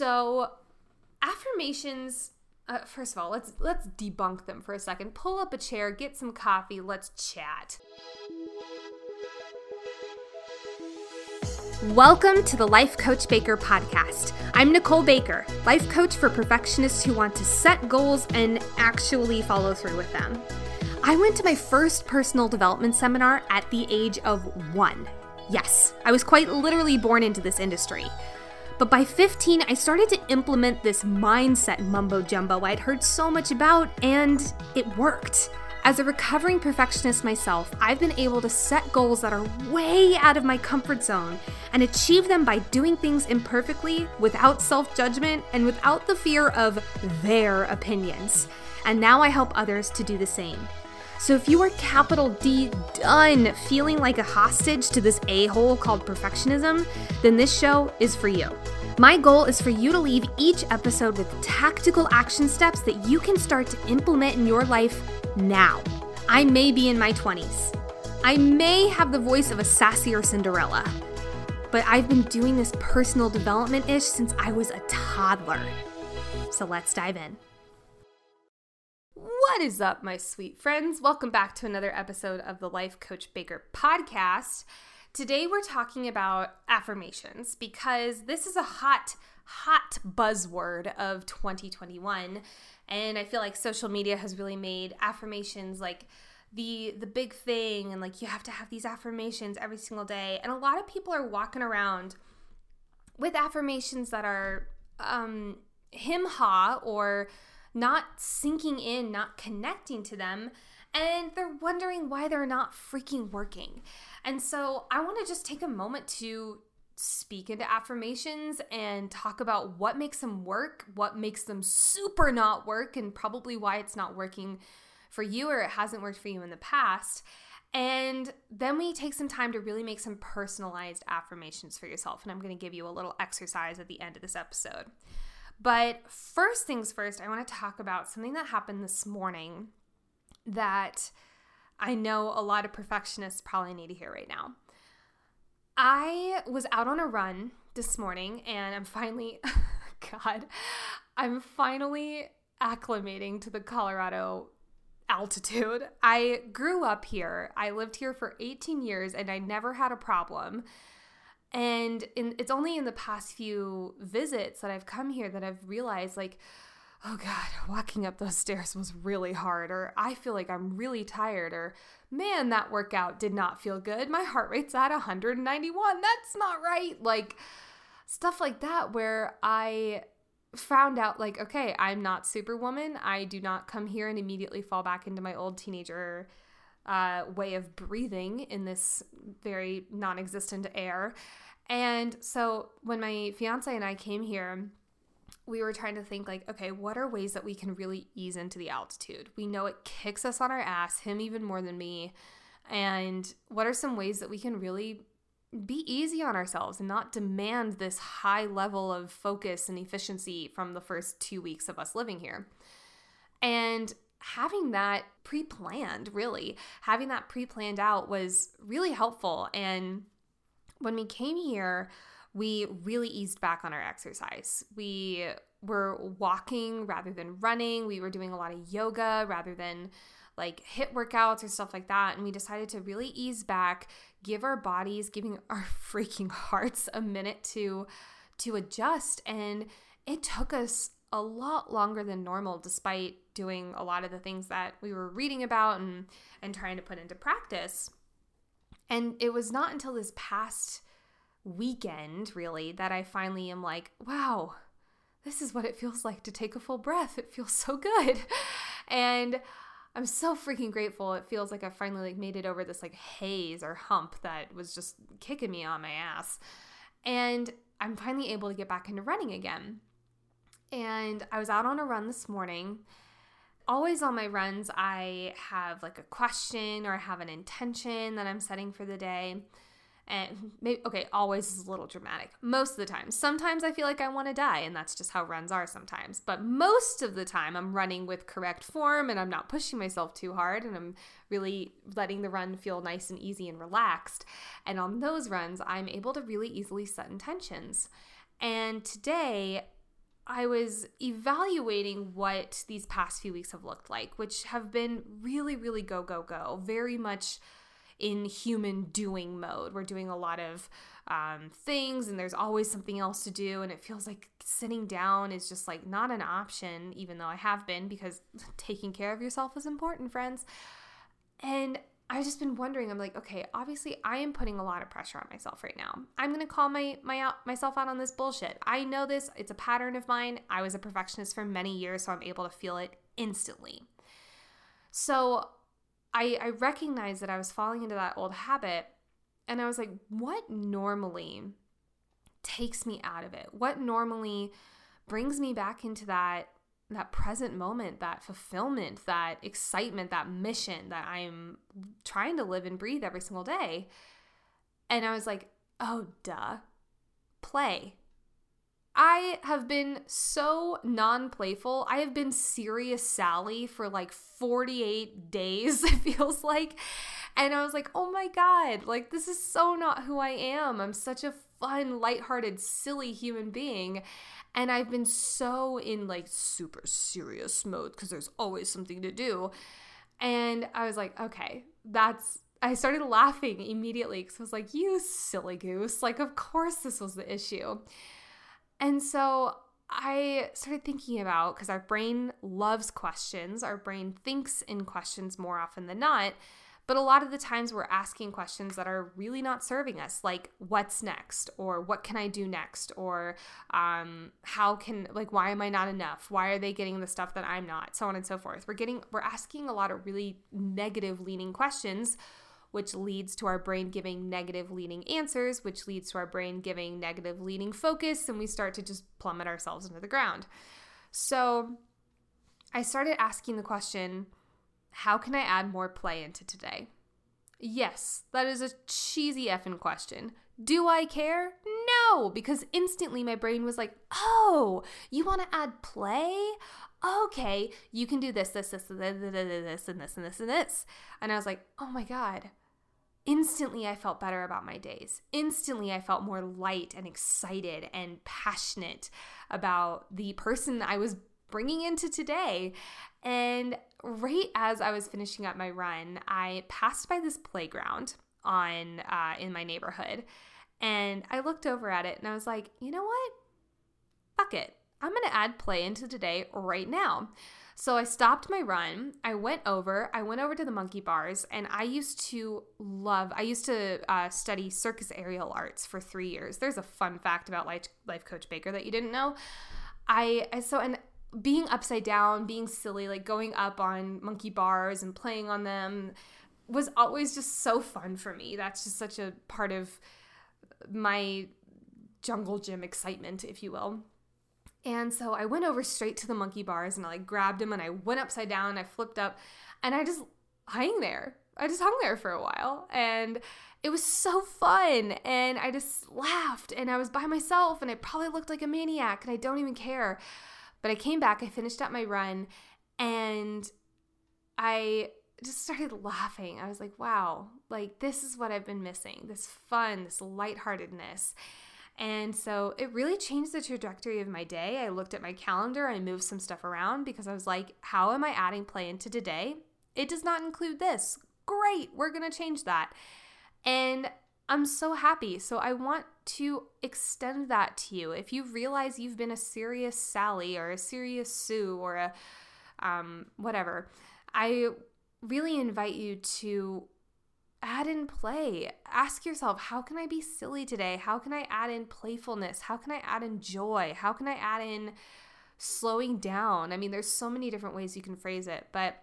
So, affirmations uh, first of all, let's let's debunk them for a second. Pull up a chair, get some coffee, let's chat. Welcome to the Life Coach Baker podcast. I'm Nicole Baker, life coach for perfectionists who want to set goals and actually follow through with them. I went to my first personal development seminar at the age of one. Yes, I was quite literally born into this industry. But by 15, I started to implement this mindset mumbo jumbo I'd heard so much about, and it worked. As a recovering perfectionist myself, I've been able to set goals that are way out of my comfort zone and achieve them by doing things imperfectly, without self judgment, and without the fear of their opinions. And now I help others to do the same. So if you are capital D done feeling like a hostage to this a hole called perfectionism, then this show is for you. My goal is for you to leave each episode with tactical action steps that you can start to implement in your life now. I may be in my 20s. I may have the voice of a sassier Cinderella, but I've been doing this personal development ish since I was a toddler. So let's dive in. What is up, my sweet friends? Welcome back to another episode of the Life Coach Baker podcast. Today we're talking about affirmations because this is a hot, hot buzzword of 2021 and I feel like social media has really made affirmations like the the big thing and like you have to have these affirmations every single day. And a lot of people are walking around with affirmations that are um him ha or not sinking in not connecting to them. And they're wondering why they're not freaking working and so i want to just take a moment to speak into affirmations and talk about what makes them work, what makes them super not work, and probably why it's not working for you or it hasn't worked for you in the past. And then we take some time to really make some personalized affirmations for yourself. And I'm going to give you a little exercise at the end of this episode. But first things first, I want to talk about something that happened this morning that I know a lot of perfectionists probably need to hear right now. I was out on a run this morning and I'm finally, God, I'm finally acclimating to the Colorado altitude. I grew up here. I lived here for 18 years and I never had a problem. And in, it's only in the past few visits that I've come here that I've realized, like, oh God, walking up those stairs was really hard, or I feel like I'm really tired, or man, that workout did not feel good. My heart rate's at 191. That's not right. Like stuff like that, where I found out, like, okay, I'm not superwoman. I do not come here and immediately fall back into my old teenager uh, way of breathing in this very non existent air. And so when my fiance and I came here, we were trying to think like okay what are ways that we can really ease into the altitude? We know it kicks us on our ass him even more than me. And what are some ways that we can really be easy on ourselves and not demand this high level of focus and efficiency from the first two weeks of us living here? And having that pre-planned really having that pre-planned out was really helpful. And when we came here we really eased back on our exercise. We were walking rather than running. We were doing a lot of yoga rather than like HIIT workouts or stuff like that. And we decided to really ease back, give our bodies, giving our freaking hearts a minute to to adjust. And it took us a lot longer than normal, despite doing a lot of the things that we were reading about and and trying to put into practice. And it was not until this past weekend, really, that I finally am like, wow, this is what it feels like to take a full breath. It feels so good. And I'm so freaking grateful. It feels like I finally like made it over this like haze or hump that was just kicking me on my ass. And I'm finally able to get back into running again. And I was out on a run this morning. Always on my runs, I have like a question or I have an intention that I'm setting for the day and maybe okay always is a little dramatic. Most of the time. Sometimes i feel like i want to die and that's just how runs are sometimes. But most of the time i'm running with correct form and i'm not pushing myself too hard and i'm really letting the run feel nice and easy and relaxed. And on those runs i'm able to really easily set intentions. And today I was evaluating what these past few weeks have looked like, which have been really, really go, go, go, very much in human doing mode. We're doing a lot of um, things, and there's always something else to do, and it feels like sitting down is just like not an option, even though I have been, because taking care of yourself is important, friends. And I've just been wondering. I'm like, okay, obviously, I am putting a lot of pressure on myself right now. I'm gonna call my my myself out on this bullshit. I know this. It's a pattern of mine. I was a perfectionist for many years, so I'm able to feel it instantly. So I, I recognized that I was falling into that old habit and I was like, what normally takes me out of it? What normally brings me back into that that present moment, that fulfillment, that excitement, that mission that I'm trying to live and breathe every single day. And I was like, oh, duh, play. I have been so non playful. I have been serious Sally for like 48 days, it feels like. And I was like, oh my God, like this is so not who I am. I'm such a fun, lighthearted, silly human being. And I've been so in like super serious mode because there's always something to do. And I was like, okay, that's I started laughing immediately because I was like, you silly goose. Like, of course, this was the issue. And so I started thinking about because our brain loves questions, our brain thinks in questions more often than not. But a lot of the times we're asking questions that are really not serving us, like what's next, or what can I do next, or um, how can, like, why am I not enough? Why are they getting the stuff that I'm not? So on and so forth. We're getting, we're asking a lot of really negative leaning questions which leads to our brain giving negative leading answers, which leads to our brain giving negative leading focus, and we start to just plummet ourselves into the ground. So I started asking the question how can I add more play into today? Yes, that is a cheesy effing question. Do I care? No, because instantly my brain was like, oh, you want to add play? Okay, you can do this, this, this, this, this, and this, and this, and this. And I was like, oh my God, Instantly, I felt better about my days. Instantly, I felt more light and excited and passionate about the person I was bringing into today. And right as I was finishing up my run, I passed by this playground on uh, in my neighborhood, and I looked over at it and I was like, you know what? Fuck it. I'm gonna add play into today right now. So I stopped my run. I went over. I went over to the monkey bars, and I used to love. I used to uh, study circus aerial arts for three years. There's a fun fact about life, life coach Baker that you didn't know. I, I so and being upside down, being silly, like going up on monkey bars and playing on them was always just so fun for me. That's just such a part of my jungle gym excitement, if you will. And so I went over straight to the monkey bars and I like grabbed him and I went upside down I flipped up and I just hung there. I just hung there for a while and it was so fun and I just laughed and I was by myself and I probably looked like a maniac and I don't even care. But I came back, I finished up my run and I just started laughing. I was like, wow, like this is what I've been missing this fun, this lightheartedness. And so it really changed the trajectory of my day. I looked at my calendar, I moved some stuff around because I was like, how am I adding play into today? It does not include this. Great, we're going to change that. And I'm so happy. So I want to extend that to you. If you realize you've been a serious Sally or a serious Sue or a um, whatever, I really invite you to add in play. Ask yourself, how can I be silly today? How can I add in playfulness? How can I add in joy? How can I add in slowing down? I mean, there's so many different ways you can phrase it, but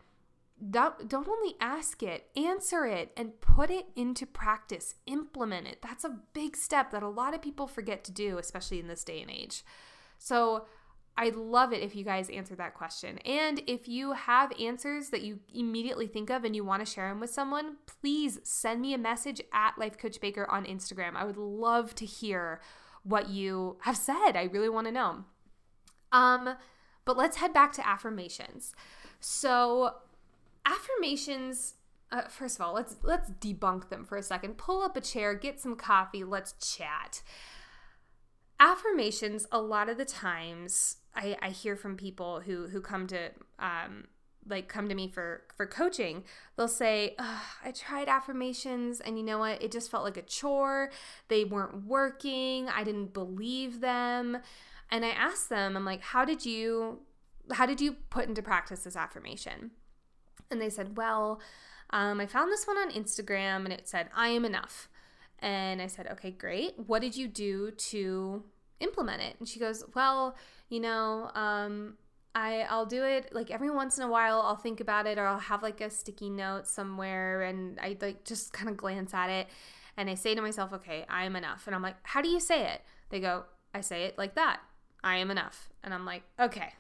don't, don't only ask it, answer it and put it into practice. Implement it. That's a big step that a lot of people forget to do, especially in this day and age. So, I'd love it if you guys answer that question. And if you have answers that you immediately think of and you want to share them with someone, please send me a message at Life Coach Baker on Instagram. I would love to hear what you have said. I really want to know. Um, but let's head back to affirmations. So, affirmations uh, first of all, let's let's debunk them for a second. Pull up a chair, get some coffee, let's chat affirmations, a lot of the times, I, I hear from people who who come to um, like come to me for for coaching they'll say i tried affirmations and you know what? It just felt like a chore. They weren't working. I didn't believe them. And i asked them i'm like how did you how did you put into practice this affirmation? And they said well um, i found this one on instagram and it said i am enough and i said okay great. What did you do to implement it? And she goes well you know um, I I'll do it like every once in a while I'll think about it or I'll have like a sticky note somewhere and I like just kind of glance at it and I say to myself, "Okay, I am enough." And I'm like, "How do you say it?" They go, "I say it like that. I am enough." And I'm like, "Okay.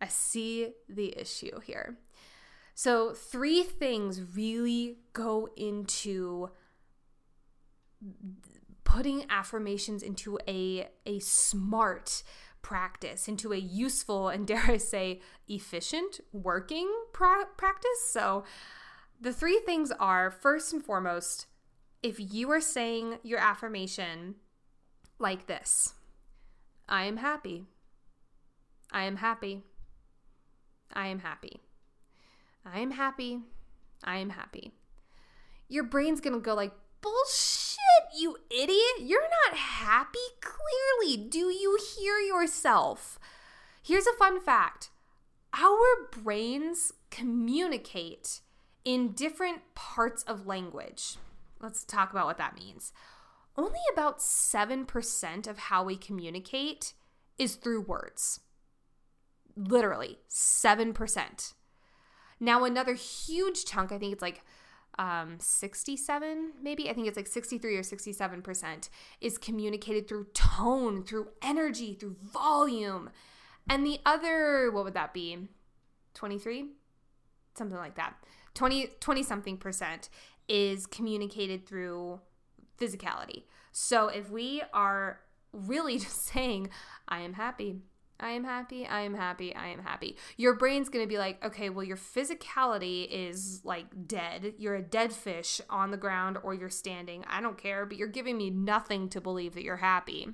I see the issue here." So, three things really go into putting affirmations into a a smart practice into a useful and dare I say efficient working pra- practice. So the three things are first and foremost, if you are saying your affirmation like this I am happy. I am happy. I am happy. I am happy. I am happy. Your brain's to go like, bullshit you idiot. You're not happy. Clearly, do you hear yourself? Here's a fun fact our brains communicate in different parts of language. Let's talk about what that means. Only about 7% of how we communicate is through words. Literally, 7%. Now, another huge chunk, I think it's like um, 67, maybe, I think it's like 63 or 67%, is communicated through tone, through energy, through volume. And the other, what would that be? 23? Something like that. 20, 20 something percent is communicated through physicality. So if we are really just saying, I am happy, I am happy. I am happy. I am happy. Your brain's going to be like, okay, well, your physicality is like dead. You're a dead fish on the ground or you're standing. I don't care, but you're giving me nothing to believe that you're happy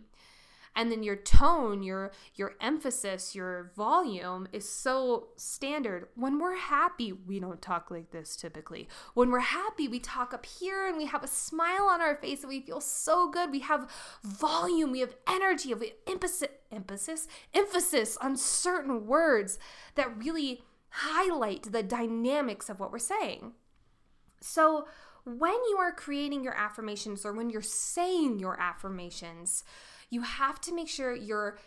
and then your tone your your emphasis your volume is so standard. When we're happy we don't talk like this typically. When we're happy we talk up here and we have a smile on our face and we feel so good. We have volume we have energy we have emphasis emphasis emphasis on certain words that really highlight the dynamics of what we're saying. So when you are creating your affirmations or when you're saying your affirmations you have to make sure you're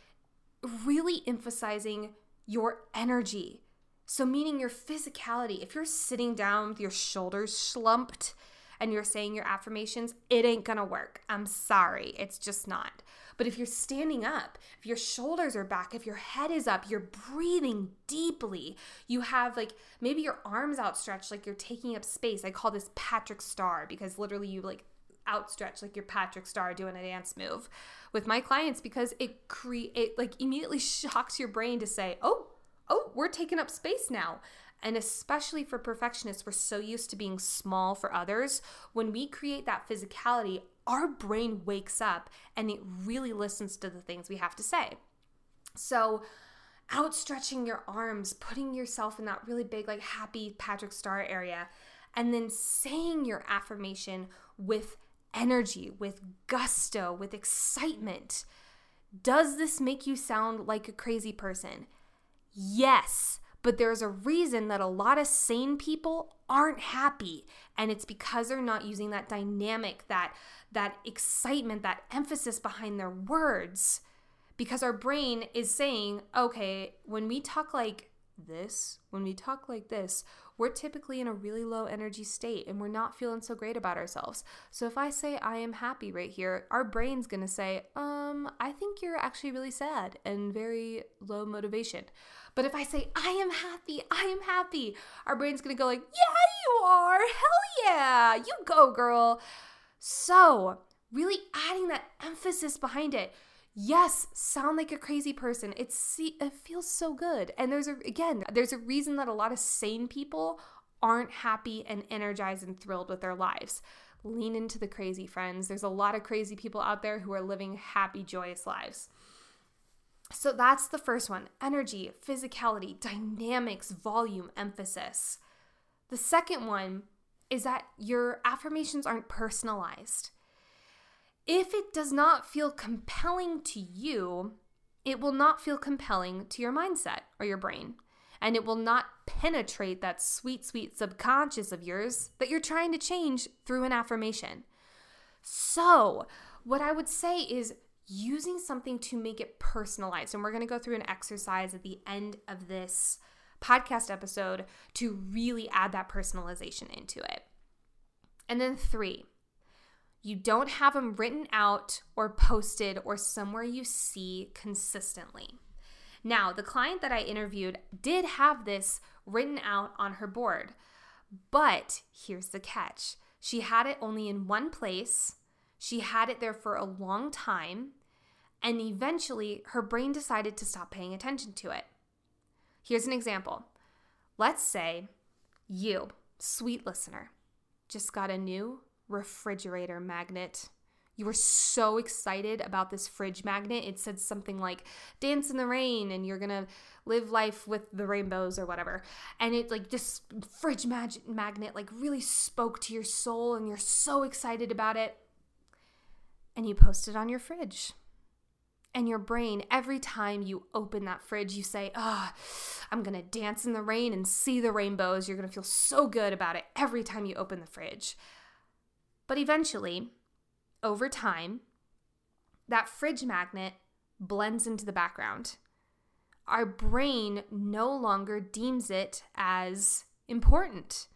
really emphasizing your energy. So, meaning your physicality. If you're sitting down with your shoulders slumped and you're saying your affirmations, it ain't gonna work. I'm sorry, it's just not. But if you're standing up, if your shoulders are back, if your head is up, you're breathing deeply, you have like maybe your arms outstretched, like you're taking up space. I call this Patrick Star because literally you like outstretched like your Patrick Star doing a dance move with my clients because it create like immediately shocks your brain to say, "Oh, oh, we're taking up space now." And especially for perfectionists, we're so used to being small for others. When we create that physicality, our brain wakes up and it really listens to the things we have to say. So, outstretching your arms, putting yourself in that really big, like happy Patrick Star area, and then saying your affirmation with energy, with gusto, with excitement. Does this make you sound like a crazy person? Yes, but there's a reason that a lot of sane people aren't happy and it's because they're not using that dynamic that that excitement that emphasis behind their words because our brain is saying okay when we talk like this when we talk like this we're typically in a really low energy state and we're not feeling so great about ourselves. So if I say I am happy right here, our brain's going to say, "Um, I think you're actually really sad and very low motivation." But if I say I am happy, I am happy, our brain's going to go like, "Yeah, you are. Hell yeah. You go, girl." So, really adding that emphasis behind it yes, sound like a crazy person. It's see, it feels so good. And there's a again, there's a reason that a lot of sane people aren't happy and energized and thrilled with their lives. lean into the crazy, friends. There's a lot of crazy people out there who are living happy, joyous lives. So that's the first one energy, physicality, dynamics, volume, emphasis. The second one is that your affirmations aren't personalized. If it does not feel compelling to you, it will not feel compelling to your mindset or your brain. And it will not penetrate that sweet, sweet subconscious of yours that you're trying to change through an affirmation. So, what I would say is using something to make it personalized. And we're going to go through an exercise at the end of this podcast episode to really add that personalization into it. And then three, you don't have them written out or posted or somewhere you see consistently. Now, the client that I interviewed did have this written out on her board, but here's the catch she had it only in one place. She had it there for a long time, and eventually her brain decided to stop paying attention to it. Here's an example. Let's say you, sweet listener, just got a new refrigerator magnet. You were so excited about this fridge magnet. It said something like dance in the rain and you're going to live life with the rainbows or whatever. And it like just fridge mag- magnet like really spoke to your soul and you're so excited about it. And you post it on your fridge and your brain, every time you open that fridge, you say, oh, I'm gonna dance in the rain and see the rainbows. You're gonna feel so good about it every time you open the fridge. But eventually, over time, that fridge magnet blends into the background. Our brain no longer deems it as important,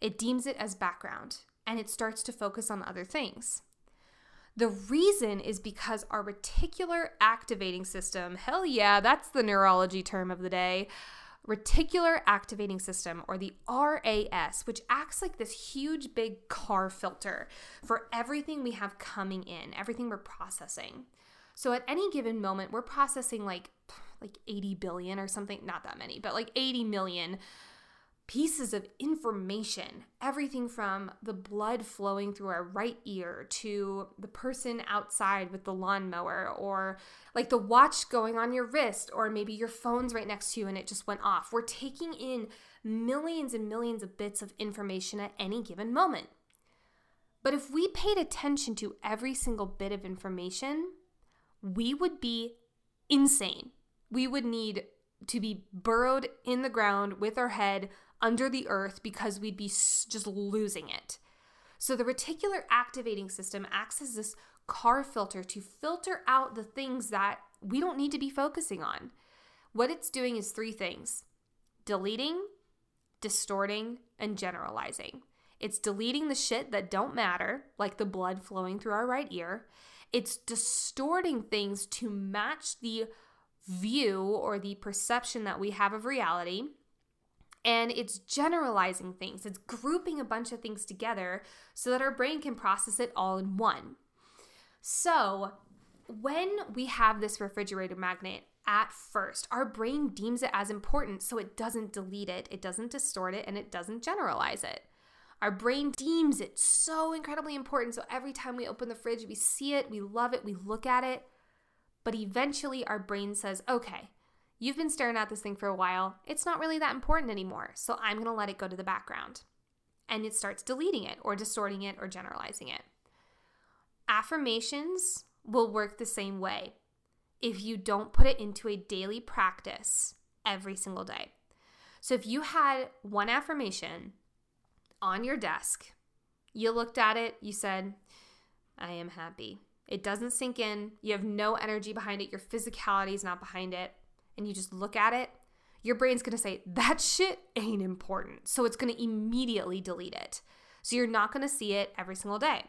it deems it as background, and it starts to focus on other things. The reason is because our reticular activating system, hell yeah, that's the neurology term of the day, reticular activating system, or the RAS, which acts like this huge big car filter for everything we have coming in, everything we're processing. So at any given moment, we're processing like like 80 billion or something, not that many, but like 80 million pieces of information everything from the blood flowing through our right ear to the person outside with the lawnmower or like the watch going on your wrist or maybe your phone's right next to you and it just went off. We're taking in millions and millions of bits of information at any given moment. But if we paid attention to every single bit of information, we would be insane. We would need to be burrowed in the ground with our head under the earth because we'd be just losing it. So the reticular activating system acts as this car filter to filter out the things that we don't need to be focusing on. What it's doing is three things deleting, distorting, and generalizing. It's deleting the shit that don't matter, like the blood flowing through our right ear. It's distorting things to match the view or the perception that we have of reality and it's generalizing things. It's grouping a bunch of things together so that our brain can process it all in one. So, when we have this refrigerator magnet at first, our brain deems it as important, so it doesn't delete it, it doesn't distort it, and it doesn't generalize it. Our brain deems it so incredibly important, so every time we open the fridge, we see it, we love it, we look at it. But eventually, our brain says, okay, You've been staring at this thing for a while. It's not really that important anymore, so I'm going to let it go to the background. And it starts deleting it or distorting it or generalizing it. Affirmations will work the same way if you don't put it into a daily practice every single day. So if you had one affirmation on your desk, you looked at it, you said, I am happy. It doesn't sink in. You have no energy behind it. Your physicality is not behind it and you just look at it, your brain's gonna say, that shit ain't important. So it's gonna immediately delete it. So you're not gonna see it every single day.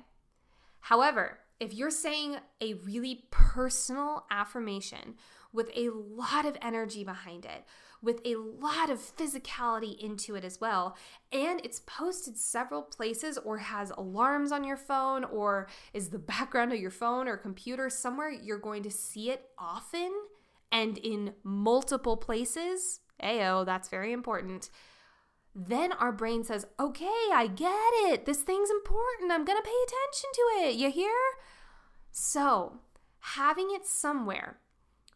However, if you're saying a really personal affirmation with a lot of energy behind it, with a lot of physicality into it as well, and it's posted several places or has alarms on your phone or is the background of your phone or computer somewhere you're going to see it often and in multiple places, AO, that's very important, then our brain says, okay, I get it. This thing's important. I'm going to pay attention to it. You hear? So, having it somewhere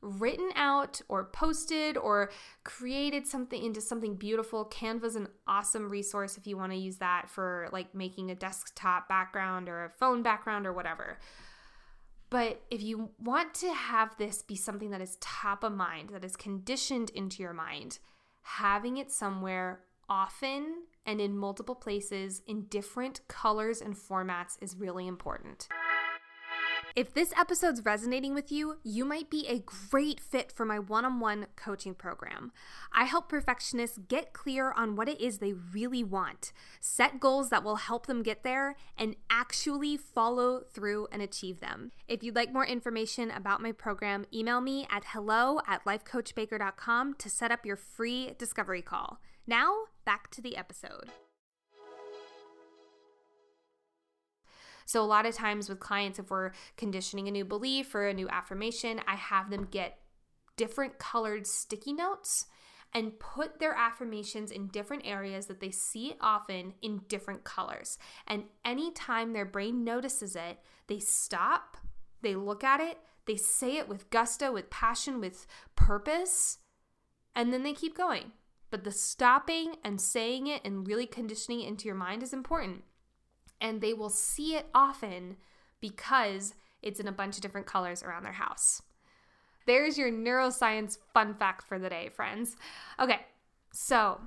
written out or posted or created something into something beautiful. Canva's an awesome resource if you want to use that for like making a desktop background or a phone background or whatever. But if you want to have this be something that is top of mind, that is conditioned into your mind, having it somewhere often and in multiple places in different colors and formats is really important. If this episode's resonating with you, you might be a great fit for my one on one coaching program. I help perfectionists get clear on what it is they really want, set goals that will help them get there, and actually follow through and achieve them. If you'd like more information about my program, email me at hello at lifecoachbaker.com to set up your free discovery call. Now, back to the episode. So, a lot of times with clients, if we're conditioning a new belief or a new affirmation, I have them get different colored sticky notes and put their affirmations in different areas that they see often in different colors. And anytime their brain notices it, they stop, they look at it, they say it with gusto, with passion, with purpose, and then they keep going. But the stopping and saying it and really conditioning it into your mind is important and they will see it often because it's in a bunch of different colors around their house. There's your neuroscience fun fact for the day, friends. Okay, so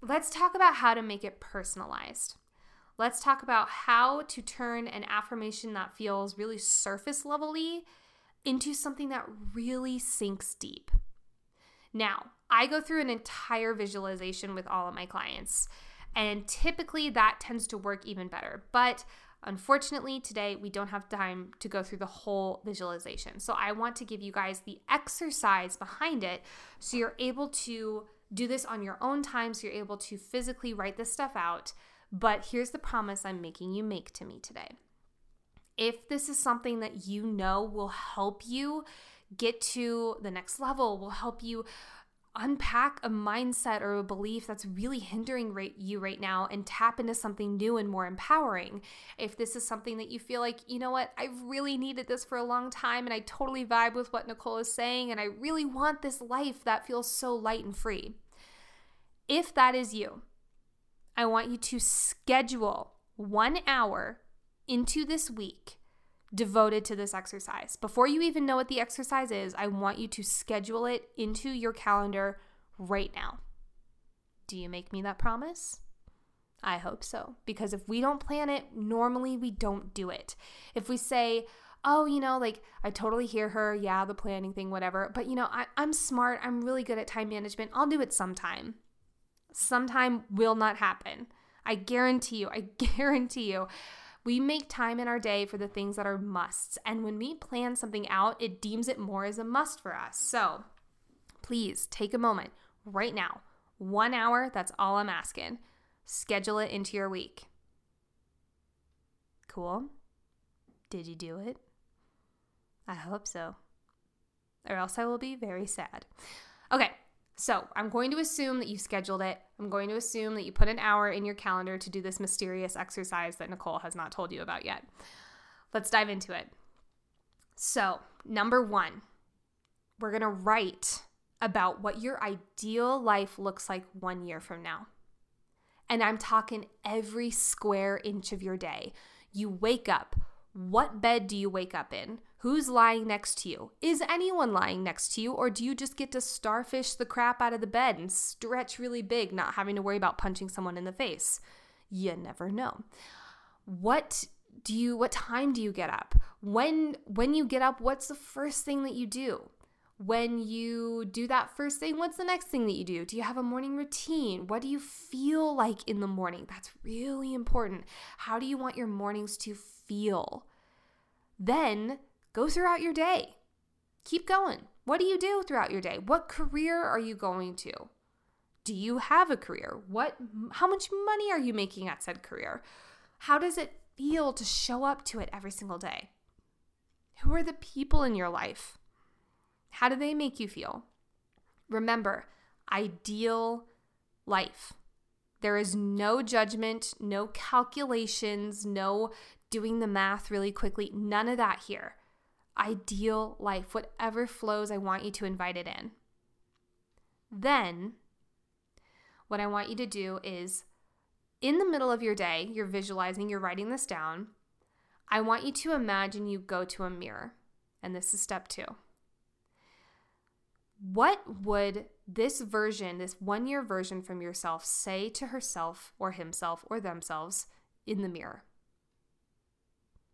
let's talk about how to make it personalized. Let's talk about how to turn an affirmation that feels really surface levelly into something that really sinks deep. Now, I go through an entire visualization with all of my clients. And typically that tends to work even better. But unfortunately, today we don't have time to go through the whole visualization. So I want to give you guys the exercise behind it so you're able to do this on your own time, so you're able to physically write this stuff out. But here's the promise I'm making you make to me today. If this is something that you know will help you get to the next level, will help you unpack a mindset or a belief that's really hindering right, you right now and tap into something new and more empowering. If this is something that you feel like, you know what, I've really needed this for a long time and I totally vibe with what Nicole is saying and I really want this life that feels so light and free. If that is you, I want you to schedule one hour into this week devoted to this exercise. Before you even know what the exercise is, I want you to schedule it into your calendar right now. Do you make me that promise? I hope so. Because if we don't plan it, normally we don't do it. If we say, oh, you know, like I totally hear her, yeah, the planning thing, whatever, but you know, I, I'm smart, I'm really good at time management, I'll do it sometime. Sometime will not happen. I guarantee you, I guarantee you. We make time in our day for the things that are musts. And when we plan something out, it deems it more as a must for us. So please take a moment right now. One hour, that's all I'm asking. Schedule it into your week. Cool? Did you do it? I hope so. Or else I will be very sad. Okay, so I'm going to assume that you scheduled it. I'm going to assume that you put an hour in your calendar to do this mysterious exercise that Nicole has not told you about yet. Let's dive into it. So, number one, we're going to write about what your ideal life looks like one year from now. And I'm talking every square inch of your day. You wake up. What bed do you wake up in? Who's lying next to you? Is anyone lying next to you? Or do you just get to starfish the crap out of the bed and stretch really big, not having to worry about punching someone in the face? You never know. What do you what time do you get up? When when you get up, what's the first thing that you do? When you do that first thing, what's the next thing that you do? Do you have a morning routine? What do you feel like in the morning? That's really important. How do you want your mornings to feel? Then Go throughout your day. Keep going. What do you do throughout your day? What career are you going to? Do you have a career? What how much money are you making at said career? How does it feel to show up to it every single day? Who are the people in your life? How do they make you feel? Remember, ideal life. There is no judgment, no calculations, no doing the math really quickly. None of that here. Ideal life, whatever flows, I want you to invite it in. Then, what I want you to do is in the middle of your day, you're visualizing, you're writing this down. I want you to imagine you go to a mirror. And this is step two. What would this version, this one year version from yourself, say to herself or himself or themselves in the mirror?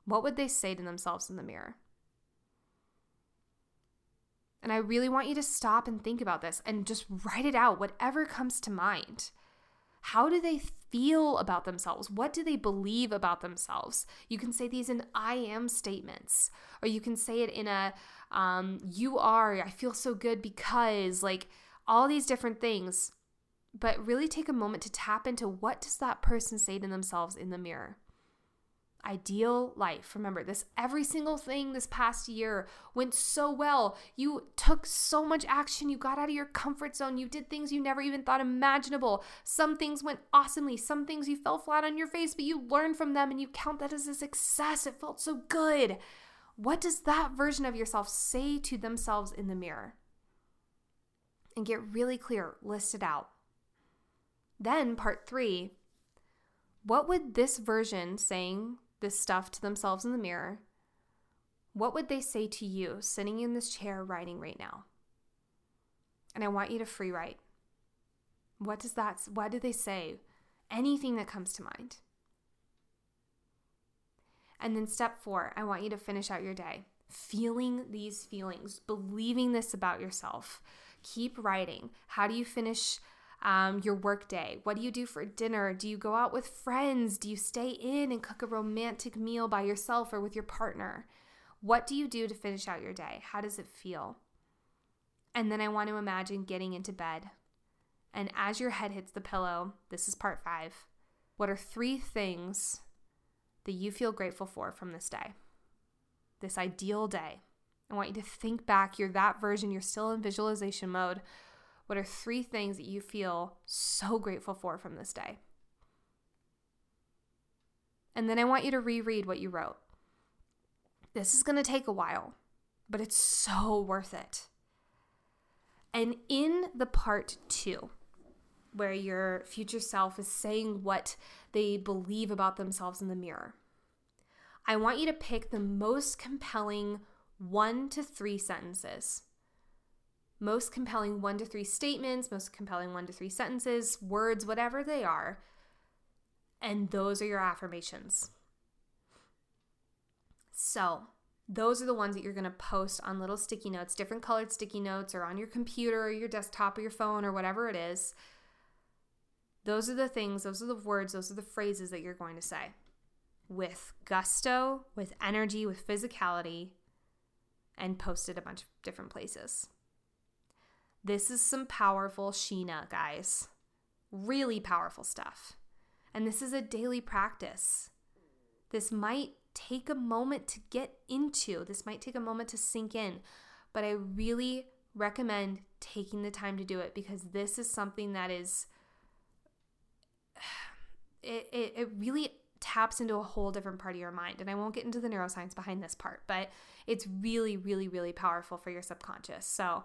What would they say to themselves in the mirror? And I really want you to stop and think about this and just write it out, whatever comes to mind. How do they feel about themselves? What do they believe about themselves? You can say these in I am statements, or you can say it in a um, you are, I feel so good because, like all these different things. But really take a moment to tap into what does that person say to themselves in the mirror? Ideal life. Remember, this every single thing this past year went so well. You took so much action. You got out of your comfort zone. You did things you never even thought imaginable. Some things went awesomely. Some things you fell flat on your face, but you learned from them and you count that as a success. It felt so good. What does that version of yourself say to themselves in the mirror? And get really clear, list it out. Then, part three, what would this version saying this stuff to themselves in the mirror, what would they say to you sitting in this chair writing right now? And I want you to free write. What does that what do they say? Anything that comes to mind. And then step 4, I want you to finish out your day feeling these feelings, believing this about yourself. Keep writing. How do you finish um, your work day? What do you do for dinner? Do you go out with friends? Do you stay in and cook a romantic meal by yourself or with your partner? What do you do to finish out your day? How does it feel? And then I want to imagine getting into bed. And as your head hits the pillow, this is part five. What are three things that you feel grateful for from this day? This ideal day. I want you to think back. You're that version, you're still in visualization mode. What are three things that you feel so grateful for from this day? And then I want you to reread what you wrote. This is going to take a while, but it's so worth it. And in the part two, where your future self is saying what they believe about themselves in the mirror, I want you to pick the most compelling one to three sentences most compelling one to three statements, most compelling one to three sentences, words, whatever they are. And those are your affirmations. So, those are the ones that you're going to post on little sticky notes, different colored sticky notes, or on your computer or your desktop or your phone or whatever it is. Those are the things, those are the words, those are the phrases that you're going to say with gusto, with energy, with physicality, and post it a bunch of different places. This is some powerful Sheena, guys. Really powerful stuff. And this is a daily practice. This might take a moment to get into, this might take a moment to sink in, but I really recommend taking the time to do it because this is something that is, it, it, it really taps into a whole different part of your mind. And I won't get into the neuroscience behind this part, but it's really, really, really powerful for your subconscious. So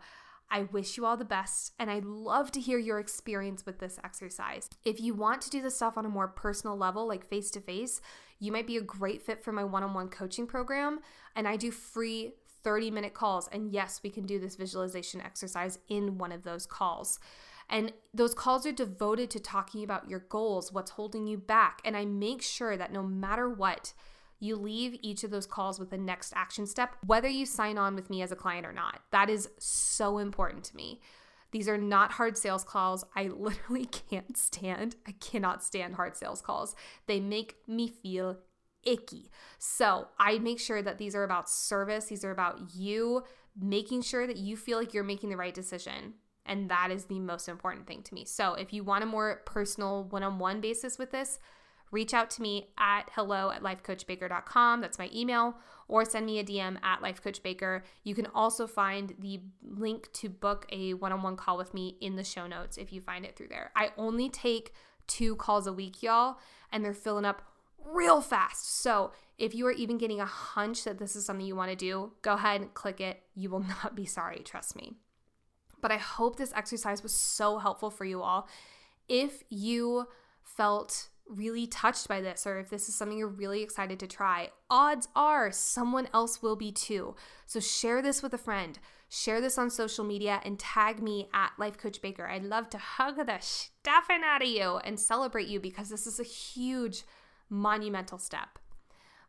I wish you all the best, and I'd love to hear your experience with this exercise. If you want to do this stuff on a more personal level, like face to face, you might be a great fit for my one on one coaching program. And I do free 30 minute calls. And yes, we can do this visualization exercise in one of those calls. And those calls are devoted to talking about your goals, what's holding you back. And I make sure that no matter what, you leave each of those calls with the next action step, whether you sign on with me as a client or not. That is so important to me. These are not hard sales calls. I literally can't stand, I cannot stand hard sales calls. They make me feel icky. So I make sure that these are about service, these are about you making sure that you feel like you're making the right decision. And that is the most important thing to me. So if you want a more personal one on one basis with this, reach out to me at hello at lifecoachbaker.com. That's my email, or send me a DM at lifecoachbaker. You can also find the link to book a one on one call with me in the show notes if you find it through there. I only take two calls a week, y'all, and they're filling up real fast. So if you are even getting a hunch that this is something you want to do, go ahead and click it. You will not be sorry, trust me. But I hope this exercise was so helpful for you all. If you felt really touched by this, or if this is something you're really excited to try, odds are someone else will be too. So share this with a friend, share this on social media, and tag me at Life Coach Baker. I'd love to hug the stuffing out of you and celebrate you because this is a huge, monumental step.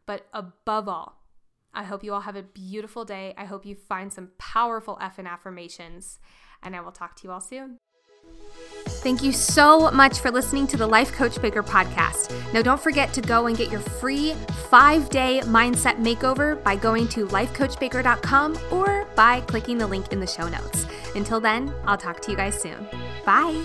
But above all, I hope you all have a beautiful day. I hope you find some powerful F and affirmations, and I will talk to you all soon. Thank you so much for listening to the Life Coach Baker podcast. Now, don't forget to go and get your free five day mindset makeover by going to lifecoachbaker.com or by clicking the link in the show notes. Until then, I'll talk to you guys soon. Bye.